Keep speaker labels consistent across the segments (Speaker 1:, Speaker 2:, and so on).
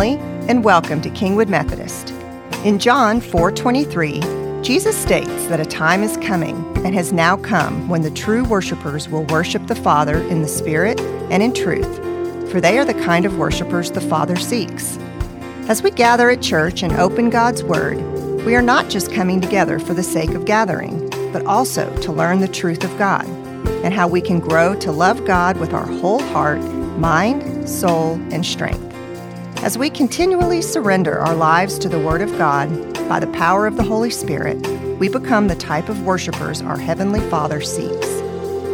Speaker 1: family, and welcome to Kingwood Methodist. In John 4:23, Jesus states that a time is coming and has now come when the true worshipers will worship the Father in the Spirit and in truth, for they are the kind of worshipers the Father seeks. As we gather at church and open God's Word, we are not just coming together for the sake of gathering, but also to learn the truth of God and how we can grow to love God with our whole heart, mind, soul, and strength. As we continually surrender our lives to the Word of God by the power of the Holy Spirit, we become the type of worshipers our Heavenly Father seeks.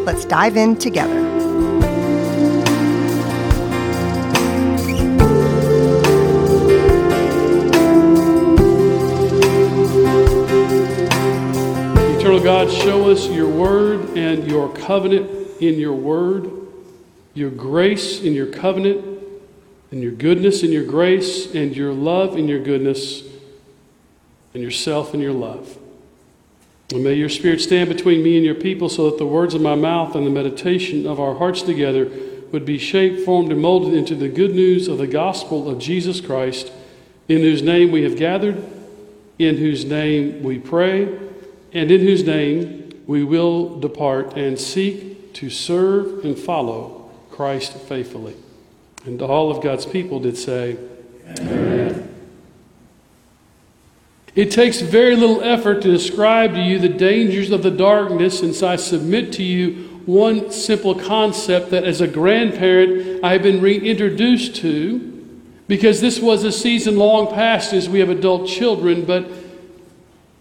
Speaker 1: Let's dive in together.
Speaker 2: Eternal God, show us your word and your covenant in your word, your grace in your covenant, and your goodness and your grace, and your love and your goodness, and yourself and your love. And may your spirit stand between me and your people so that the words of my mouth and the meditation of our hearts together would be shaped, formed, and molded into the good news of the gospel of Jesus Christ, in whose name we have gathered, in whose name we pray and in whose name we will depart and seek to serve and follow Christ faithfully. And all of God's people did say, Amen. It takes very little effort to describe to you the dangers of the darkness, since I submit to you one simple concept that as a grandparent I've been reintroduced to, because this was a season long past as we have adult children, but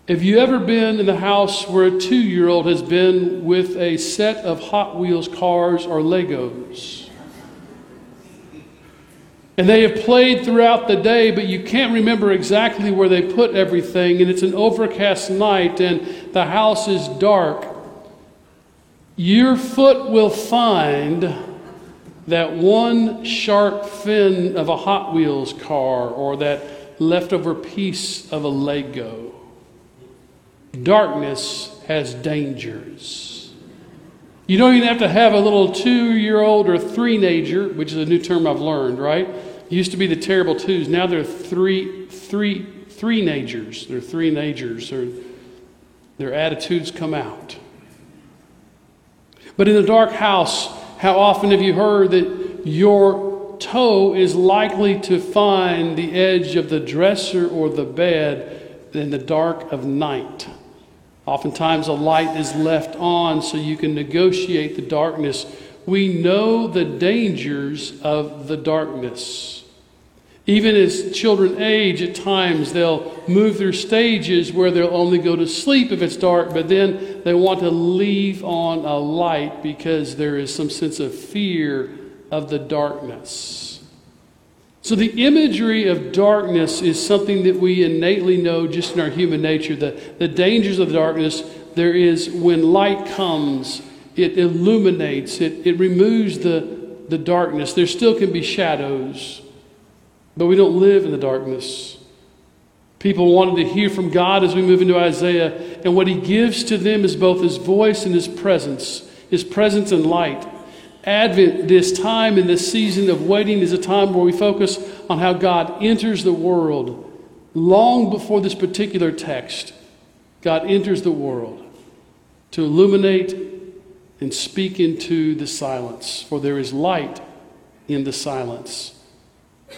Speaker 2: have you ever been in the house where a two year old has been with a set of Hot Wheels cars or Legos? And they have played throughout the day, but you can't remember exactly where they put everything, and it's an overcast night and the house is dark. Your foot will find that one sharp fin of a Hot Wheels car or that leftover piece of a Lego. Darkness has dangers. You don't even have to have a little two year old or three nager, which is a new term I've learned, right? It used to be the terrible twos. Now they're three, three, three nagers. They're three nagers. Their, their attitudes come out. But in the dark house, how often have you heard that your toe is likely to find the edge of the dresser or the bed in the dark of night? Oftentimes, a light is left on so you can negotiate the darkness. We know the dangers of the darkness. Even as children age, at times they'll move through stages where they'll only go to sleep if it's dark, but then they want to leave on a light because there is some sense of fear of the darkness. So, the imagery of darkness is something that we innately know just in our human nature. The, the dangers of darkness, there is when light comes, it illuminates, it, it removes the, the darkness. There still can be shadows, but we don't live in the darkness. People wanted to hear from God as we move into Isaiah, and what he gives to them is both his voice and his presence, his presence and light. Advent, this time in this season of waiting, is a time where we focus on how God enters the world. Long before this particular text, God enters the world to illuminate and speak into the silence, for there is light in the silence.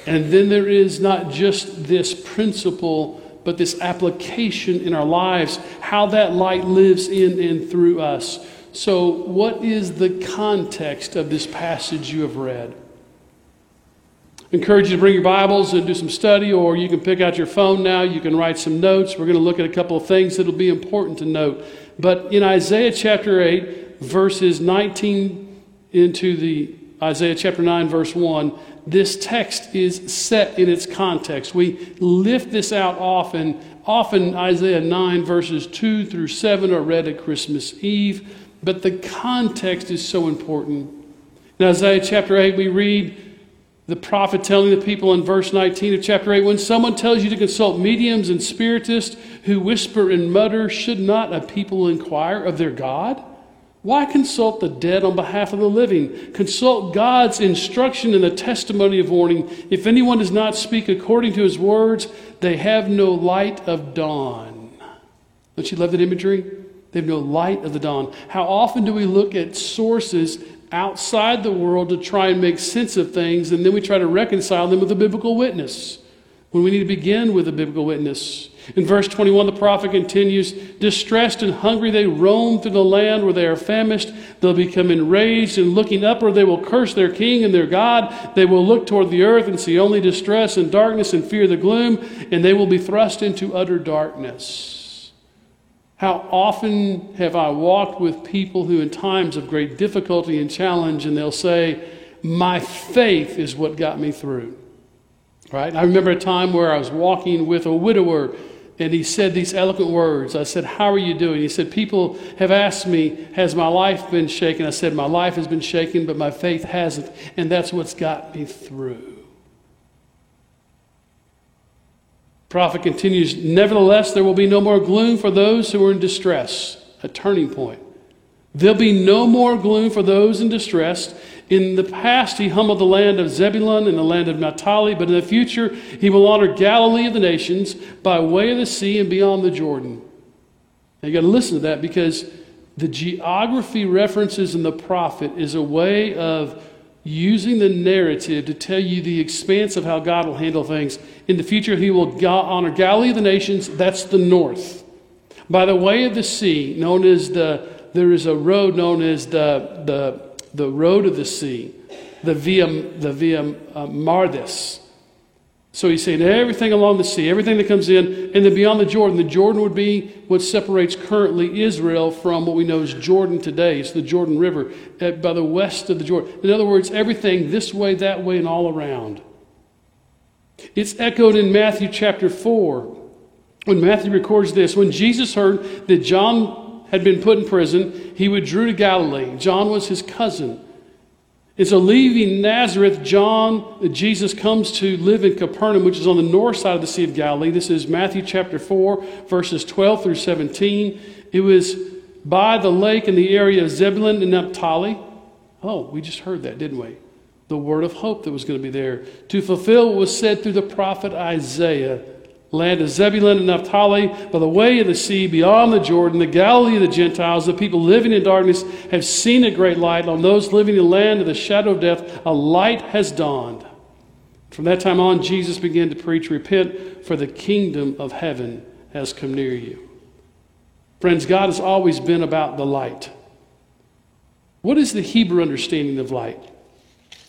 Speaker 2: And then there is not just this principle, but this application in our lives, how that light lives in and through us. So, what is the context of this passage you have read? I encourage you to bring your Bibles and do some study, or you can pick out your phone now. You can write some notes. We're going to look at a couple of things that will be important to note. But in Isaiah chapter 8, verses 19 into the Isaiah chapter 9, verse 1, this text is set in its context. We lift this out often. Often, Isaiah 9, verses 2 through 7 are read at Christmas Eve. But the context is so important. In Isaiah chapter 8, we read the prophet telling the people in verse 19 of chapter 8 when someone tells you to consult mediums and spiritists who whisper and mutter, should not a people inquire of their God? Why consult the dead on behalf of the living? Consult God's instruction and the testimony of warning. If anyone does not speak according to his words, they have no light of dawn. Don't you love that imagery? They have no light of the dawn. How often do we look at sources outside the world to try and make sense of things, and then we try to reconcile them with a biblical witness when we need to begin with a biblical witness? In verse 21, the prophet continues Distressed and hungry, they roam through the land where they are famished. They'll become enraged, and looking upward, they will curse their king and their God. They will look toward the earth and see only distress and darkness and fear the gloom, and they will be thrust into utter darkness. How often have I walked with people who, in times of great difficulty and challenge, and they'll say, My faith is what got me through. Right? I remember a time where I was walking with a widower and he said these eloquent words. I said, How are you doing? He said, People have asked me, Has my life been shaken? I said, My life has been shaken, but my faith hasn't. And that's what's got me through. Prophet continues, Nevertheless, there will be no more gloom for those who are in distress. A turning point. There'll be no more gloom for those in distress. In the past, he humbled the land of Zebulun and the land of Naphtali, but in the future, he will honor Galilee of the nations by way of the sea and beyond the Jordan. Now, you got to listen to that because the geography references in the prophet is a way of using the narrative to tell you the expanse of how God will handle things. In the future, he will honor Galilee of the nations, that's the north. By the way of the sea, known as the, there is a road known as the, the the road of the sea, the Via, the via uh, Maris. So he's saying everything along the sea, everything that comes in, and then beyond the Jordan. The Jordan would be what separates currently Israel from what we know as Jordan today. It's the Jordan River at, uh, by the west of the Jordan. In other words, everything this way, that way, and all around. It's echoed in Matthew chapter 4 when Matthew records this. When Jesus heard that John had been put in prison, he withdrew to Galilee. John was his cousin. And so, leaving Nazareth, John, Jesus comes to live in Capernaum, which is on the north side of the Sea of Galilee. This is Matthew chapter 4, verses 12 through 17. It was by the lake in the area of Zebulun and Naphtali. Oh, we just heard that, didn't we? The word of hope that was going to be there to fulfill what was said through the prophet Isaiah land of Zebulun and Naphtali, by the way of the sea, beyond the Jordan, the Galilee of the Gentiles, the people living in darkness have seen a great light. On those living in the land of the shadow of death, a light has dawned. From that time on, Jesus began to preach, Repent, for the kingdom of heaven has come near you. Friends, God has always been about the light. What is the Hebrew understanding of light?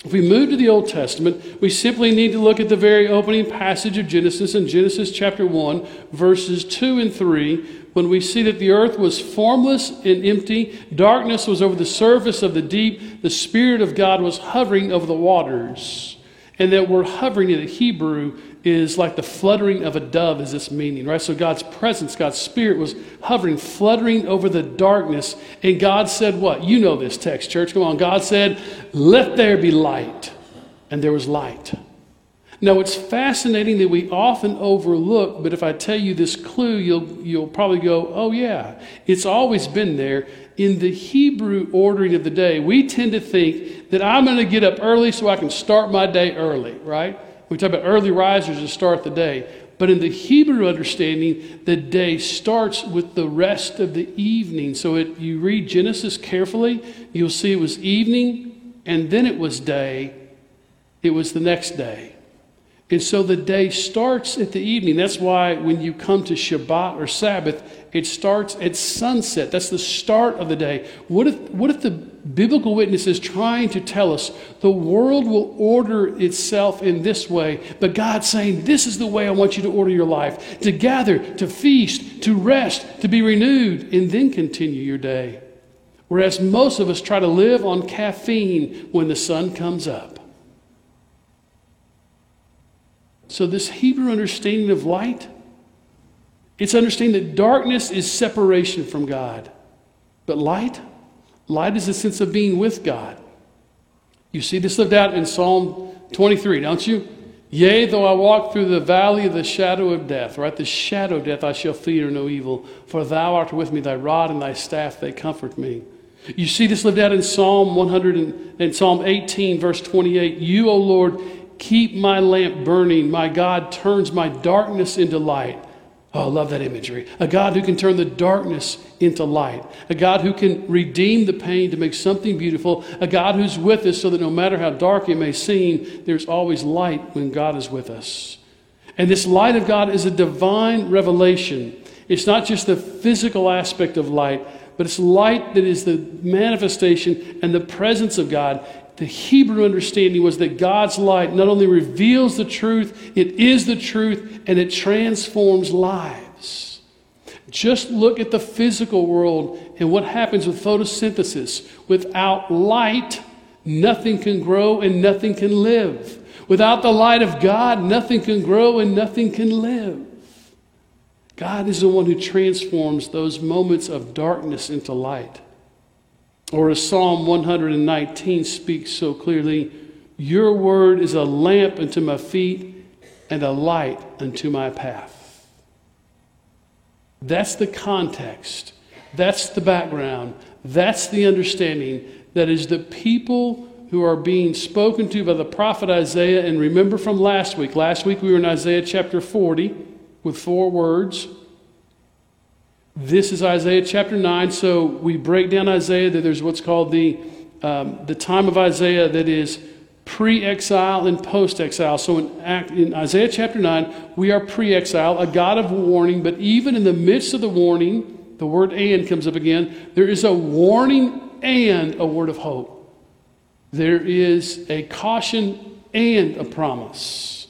Speaker 2: If we move to the Old Testament, we simply need to look at the very opening passage of Genesis in Genesis chapter 1, verses 2 and 3, when we see that the earth was formless and empty, darkness was over the surface of the deep, the Spirit of God was hovering over the waters. And that word hovering in the Hebrew is like the fluttering of a dove, is this meaning, right? So God's presence, God's Spirit was hovering, fluttering over the darkness. And God said, What? You know this text, church. Come on. God said, Let there be light. And there was light. Now, it's fascinating that we often overlook, but if I tell you this clue, you'll, you'll probably go, Oh, yeah, it's always been there. In the Hebrew ordering of the day, we tend to think that I'm going to get up early so I can start my day early, right? We talk about early risers to start the day. But in the Hebrew understanding, the day starts with the rest of the evening. So it, you read Genesis carefully, you'll see it was evening and then it was day. It was the next day. And so the day starts at the evening. That's why when you come to Shabbat or Sabbath, it starts at sunset. That's the start of the day. What if, what if the biblical witness is trying to tell us the world will order itself in this way, but God's saying, This is the way I want you to order your life to gather, to feast, to rest, to be renewed, and then continue your day. Whereas most of us try to live on caffeine when the sun comes up. So, this Hebrew understanding of light, it's understanding that darkness is separation from God, but light, light is a sense of being with God. You see this lived out in Psalm 23, don't you? Yea, though I walk through the valley of the shadow of death, right? The shadow of death, I shall fear no evil, for thou art with me, thy rod and thy staff, they comfort me. You see this lived out in Psalm 100 and, and Psalm 18, verse 28. You, O Lord, keep my lamp burning. My God turns my darkness into light. Oh, I love that imagery. A God who can turn the darkness into light. A God who can redeem the pain to make something beautiful. A God who's with us so that no matter how dark it may seem, there's always light when God is with us. And this light of God is a divine revelation. It's not just the physical aspect of light, but it's light that is the manifestation and the presence of God. The Hebrew understanding was that God's light not only reveals the truth, it is the truth, and it transforms lives. Just look at the physical world and what happens with photosynthesis. Without light, nothing can grow and nothing can live. Without the light of God, nothing can grow and nothing can live. God is the one who transforms those moments of darkness into light. Or as Psalm 119 speaks so clearly, Your word is a lamp unto my feet and a light unto my path. That's the context. That's the background. That's the understanding that is the people who are being spoken to by the prophet Isaiah. And remember from last week, last week we were in Isaiah chapter 40 with four words. This is Isaiah chapter 9. So we break down Isaiah that there's what's called the, um, the time of Isaiah that is pre exile and post exile. So in, in Isaiah chapter 9, we are pre exile, a God of warning, but even in the midst of the warning, the word and comes up again, there is a warning and a word of hope. There is a caution and a promise.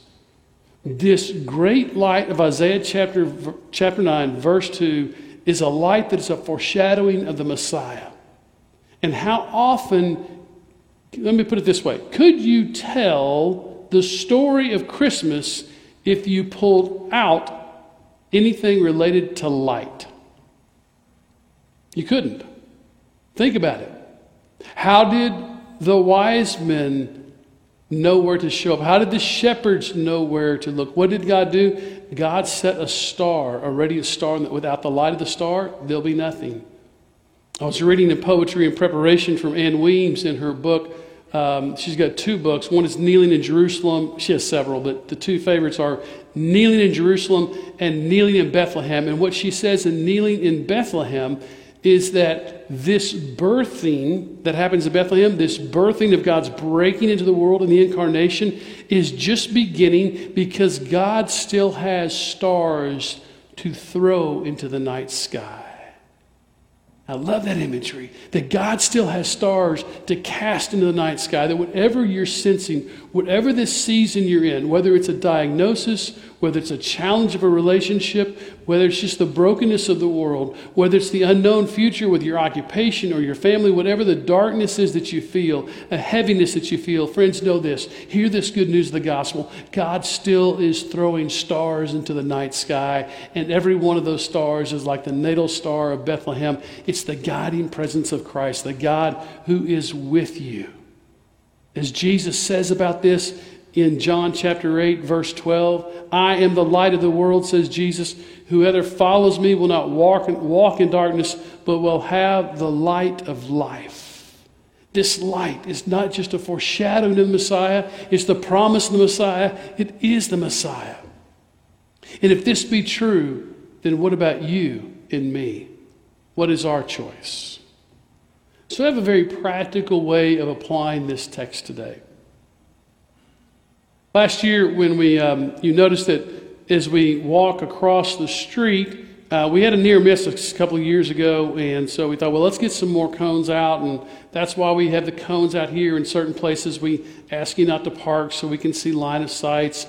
Speaker 2: This great light of Isaiah chapter, chapter 9, verse 2, is a light that is a foreshadowing of the Messiah. And how often, let me put it this way could you tell the story of Christmas if you pulled out anything related to light? You couldn't. Think about it. How did the wise men know where to show up? How did the shepherds know where to look? What did God do? God set a star, a radiant star, and without the light of the star, there'll be nothing. I was reading the poetry in preparation from Ann Weems in her book. Um, she's got two books. One is Kneeling in Jerusalem. She has several, but the two favorites are Kneeling in Jerusalem and Kneeling in Bethlehem. And what she says in Kneeling in Bethlehem is that this birthing that happens in Bethlehem, this birthing of God's breaking into the world in the incarnation, is just beginning because God still has stars to throw into the night sky. I love that imagery that God still has stars to cast into the night sky, that whatever you're sensing, whatever this season you're in, whether it's a diagnosis, whether it's a challenge of a relationship, whether it's just the brokenness of the world, whether it's the unknown future with your occupation or your family, whatever the darkness is that you feel, a heaviness that you feel, friends, know this. Hear this good news of the gospel. God still is throwing stars into the night sky, and every one of those stars is like the natal star of Bethlehem. It's the guiding presence of Christ, the God who is with you. As Jesus says about this in John chapter 8, verse 12. I am the light of the world, says Jesus. Whoever follows me will not walk in, walk in darkness, but will have the light of life. This light is not just a foreshadowing of the Messiah, it's the promise of the Messiah. It is the Messiah. And if this be true, then what about you and me? What is our choice? So I have a very practical way of applying this text today. Last year, when we, um, you noticed that as we walk across the street, uh, we had a near miss a couple of years ago, and so we thought, well, let's get some more cones out, and that's why we have the cones out here in certain places. We ask you not to park so we can see line of sights.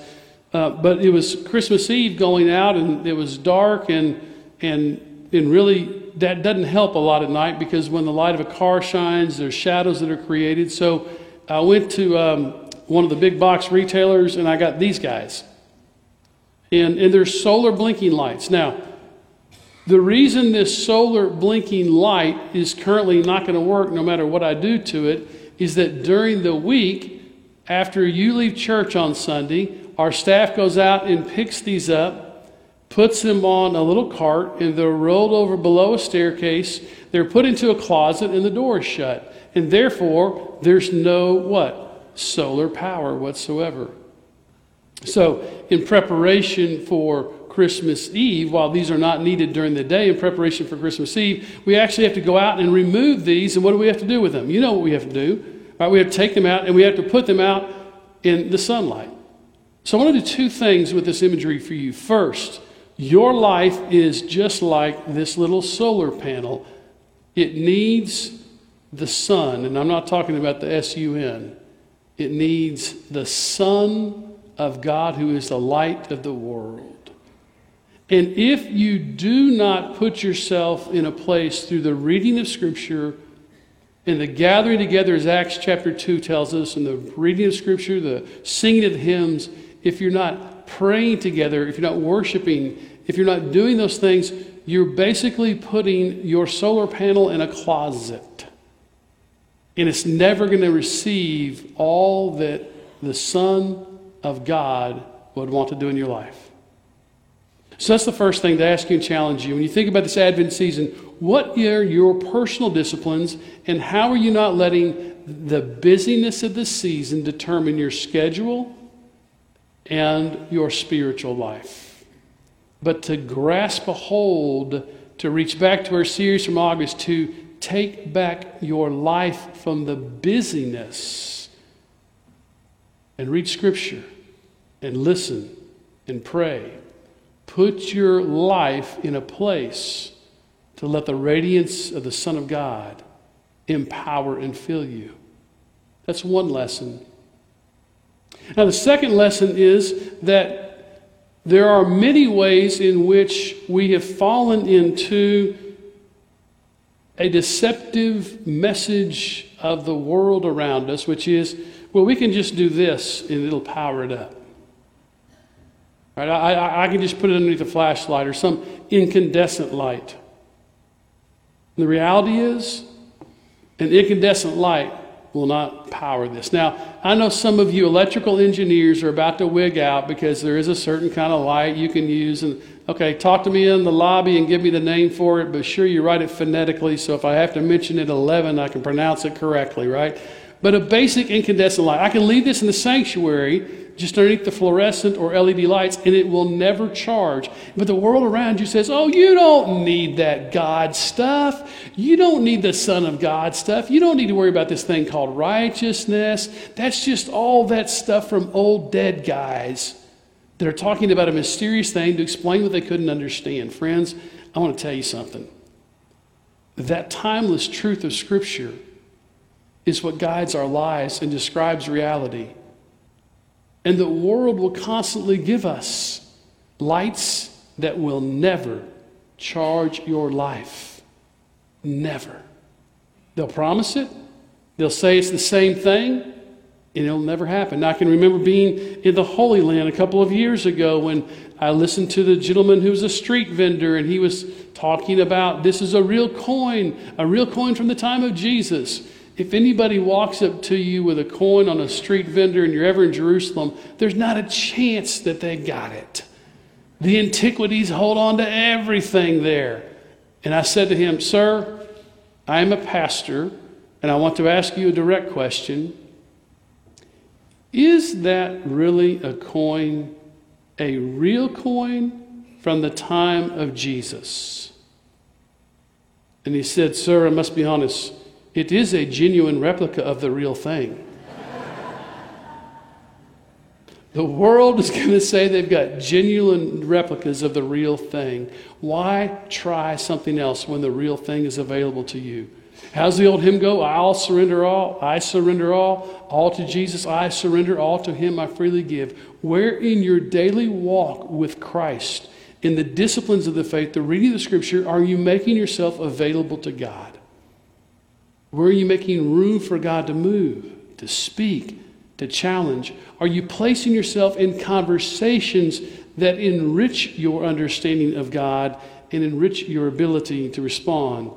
Speaker 2: Uh, but it was Christmas Eve going out, and it was dark, and and and really that doesn't help a lot at night because when the light of a car shines, there's shadows that are created. So I went to um, one of the big box retailers, and I got these guys. And, and they're solar blinking lights. Now, the reason this solar blinking light is currently not going to work no matter what I do to it is that during the week, after you leave church on Sunday, our staff goes out and picks these up, puts them on a little cart, and they're rolled over below a staircase. They're put into a closet, and the door is shut. And therefore, there's no what? Solar power whatsoever. So, in preparation for Christmas Eve, while these are not needed during the day in preparation for Christmas Eve, we actually have to go out and remove these. And what do we have to do with them? You know what we have to do. Right? We have to take them out and we have to put them out in the sunlight. So I want to do two things with this imagery for you. First, your life is just like this little solar panel. It needs the sun, and I'm not talking about the S U N. It needs the Son of God who is the light of the world. And if you do not put yourself in a place through the reading of Scripture and the gathering together, as Acts chapter 2 tells us, and the reading of Scripture, the singing of hymns, if you're not praying together, if you're not worshiping, if you're not doing those things, you're basically putting your solar panel in a closet. And it's never going to receive all that the Son of God would want to do in your life. So that's the first thing to ask you and challenge you. When you think about this Advent season, what are your personal disciplines and how are you not letting the busyness of the season determine your schedule and your spiritual life? But to grasp a hold, to reach back to our series from August, to take back your life from the busyness and read Scripture and listen and pray Put your life in a place to let the radiance of the Son of God empower and fill you. That's one lesson. Now, the second lesson is that there are many ways in which we have fallen into a deceptive message of the world around us, which is, well, we can just do this and it'll power it up. Right? I, I, I can just put it underneath a flashlight or some incandescent light. And the reality is, an incandescent light will not power this. Now, I know some of you electrical engineers are about to wig out because there is a certain kind of light you can use. And okay, talk to me in the lobby and give me the name for it, but sure you write it phonetically, so if I have to mention it 11, I can pronounce it correctly, right? But a basic incandescent light. I can leave this in the sanctuary just underneath the fluorescent or LED lights, and it will never charge. But the world around you says, Oh, you don't need that God stuff. You don't need the Son of God stuff. You don't need to worry about this thing called righteousness. That's just all that stuff from old dead guys that are talking about a mysterious thing to explain what they couldn't understand. Friends, I want to tell you something. That timeless truth of Scripture is what guides our lives and describes reality. And the world will constantly give us lights that will never charge your life. Never. They'll promise it, they'll say it's the same thing, and it'll never happen. Now, I can remember being in the Holy Land a couple of years ago when I listened to the gentleman who was a street vendor, and he was talking about this is a real coin, a real coin from the time of Jesus. If anybody walks up to you with a coin on a street vendor and you're ever in Jerusalem, there's not a chance that they got it. The antiquities hold on to everything there. And I said to him, Sir, I am a pastor, and I want to ask you a direct question. Is that really a coin, a real coin from the time of Jesus? And he said, Sir, I must be honest. It is a genuine replica of the real thing. The world is going to say they've got genuine replicas of the real thing. Why try something else when the real thing is available to you? How's the old hymn go? I'll surrender all. I surrender all. All to Jesus. I surrender. All to Him I freely give. Where in your daily walk with Christ, in the disciplines of the faith, the reading of the Scripture, are you making yourself available to God? Where are you making room for God to move, to speak, to challenge? Are you placing yourself in conversations that enrich your understanding of God and enrich your ability to respond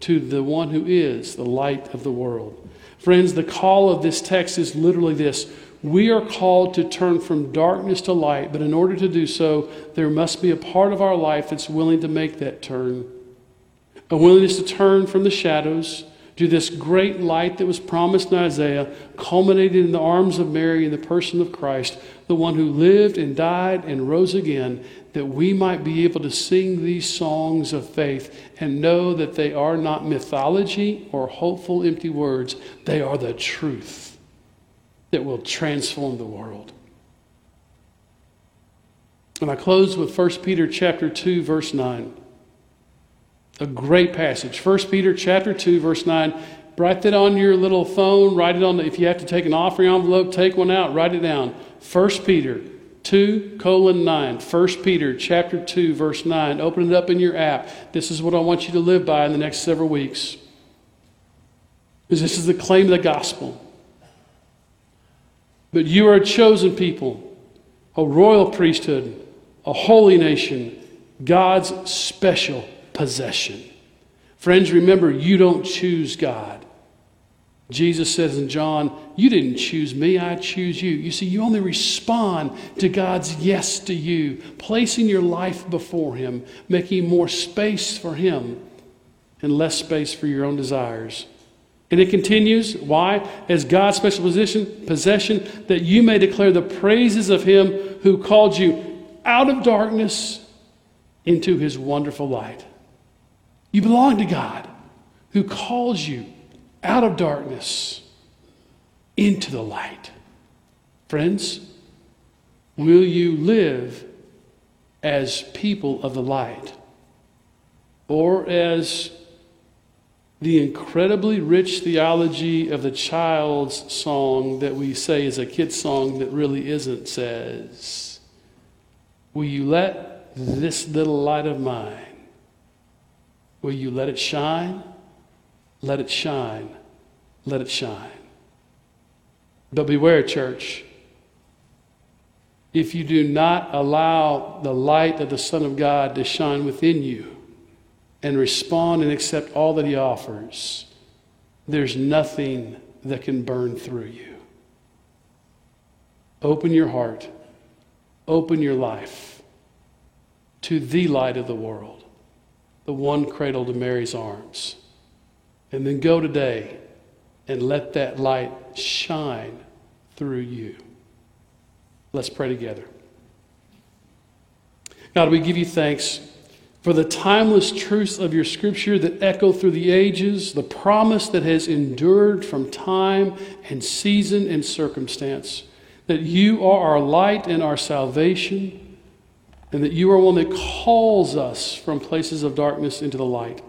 Speaker 2: to the one who is the light of the world? Friends, the call of this text is literally this We are called to turn from darkness to light, but in order to do so, there must be a part of our life that's willing to make that turn. A willingness to turn from the shadows to this great light that was promised in Isaiah, culminated in the arms of Mary in the person of Christ, the one who lived and died and rose again, that we might be able to sing these songs of faith and know that they are not mythology or hopeful empty words, they are the truth that will transform the world. And I close with 1 Peter chapter 2 verse 9. A great passage. 1 Peter chapter 2 verse 9. Write that on your little phone, write it on the, if you have to take an offering envelope, take one out, write it down. 1 Peter 2 colon 9 1 peter chapter 2 verse 9 open it up in your app. This is what i want you to live by in the next several weeks. Because this is the claim of the gospel. But you are a chosen people, a royal priesthood, a holy nation, God's special possession. Friends, remember, you don't choose God. Jesus says in John, You didn't choose me, I choose you. You see, you only respond to God's yes to you, placing your life before Him, making more space for Him and less space for your own desires. And it continues, why? As God's special position, possession, that you may declare the praises of him who called you out of darkness into his wonderful light. You belong to God who calls you out of darkness into the light. Friends, will you live as people of the light or as the incredibly rich theology of the child's song that we say is a kid's song that really isn't says, Will you let this little light of mine, will you let it shine? Let it shine. Let it shine. But beware, church. If you do not allow the light of the Son of God to shine within you, and respond and accept all that He offers, there's nothing that can burn through you. Open your heart, open your life to the light of the world, the one cradled in Mary's arms. And then go today and let that light shine through you. Let's pray together. God, we give you thanks for the timeless truths of your scripture that echo through the ages, the promise that has endured from time and season and circumstance, that you are our light and our salvation, and that you are one that calls us from places of darkness into the light.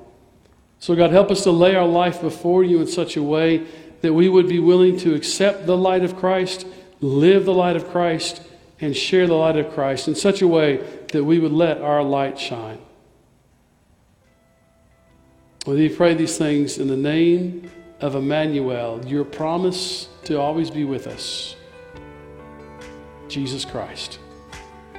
Speaker 2: So, God, help us to lay our life before you in such a way that we would be willing to accept the light of Christ, live the light of Christ, and share the light of Christ in such a way that we would let our light shine. We pray these things in the name of Emmanuel, your promise to always be with us, Jesus Christ.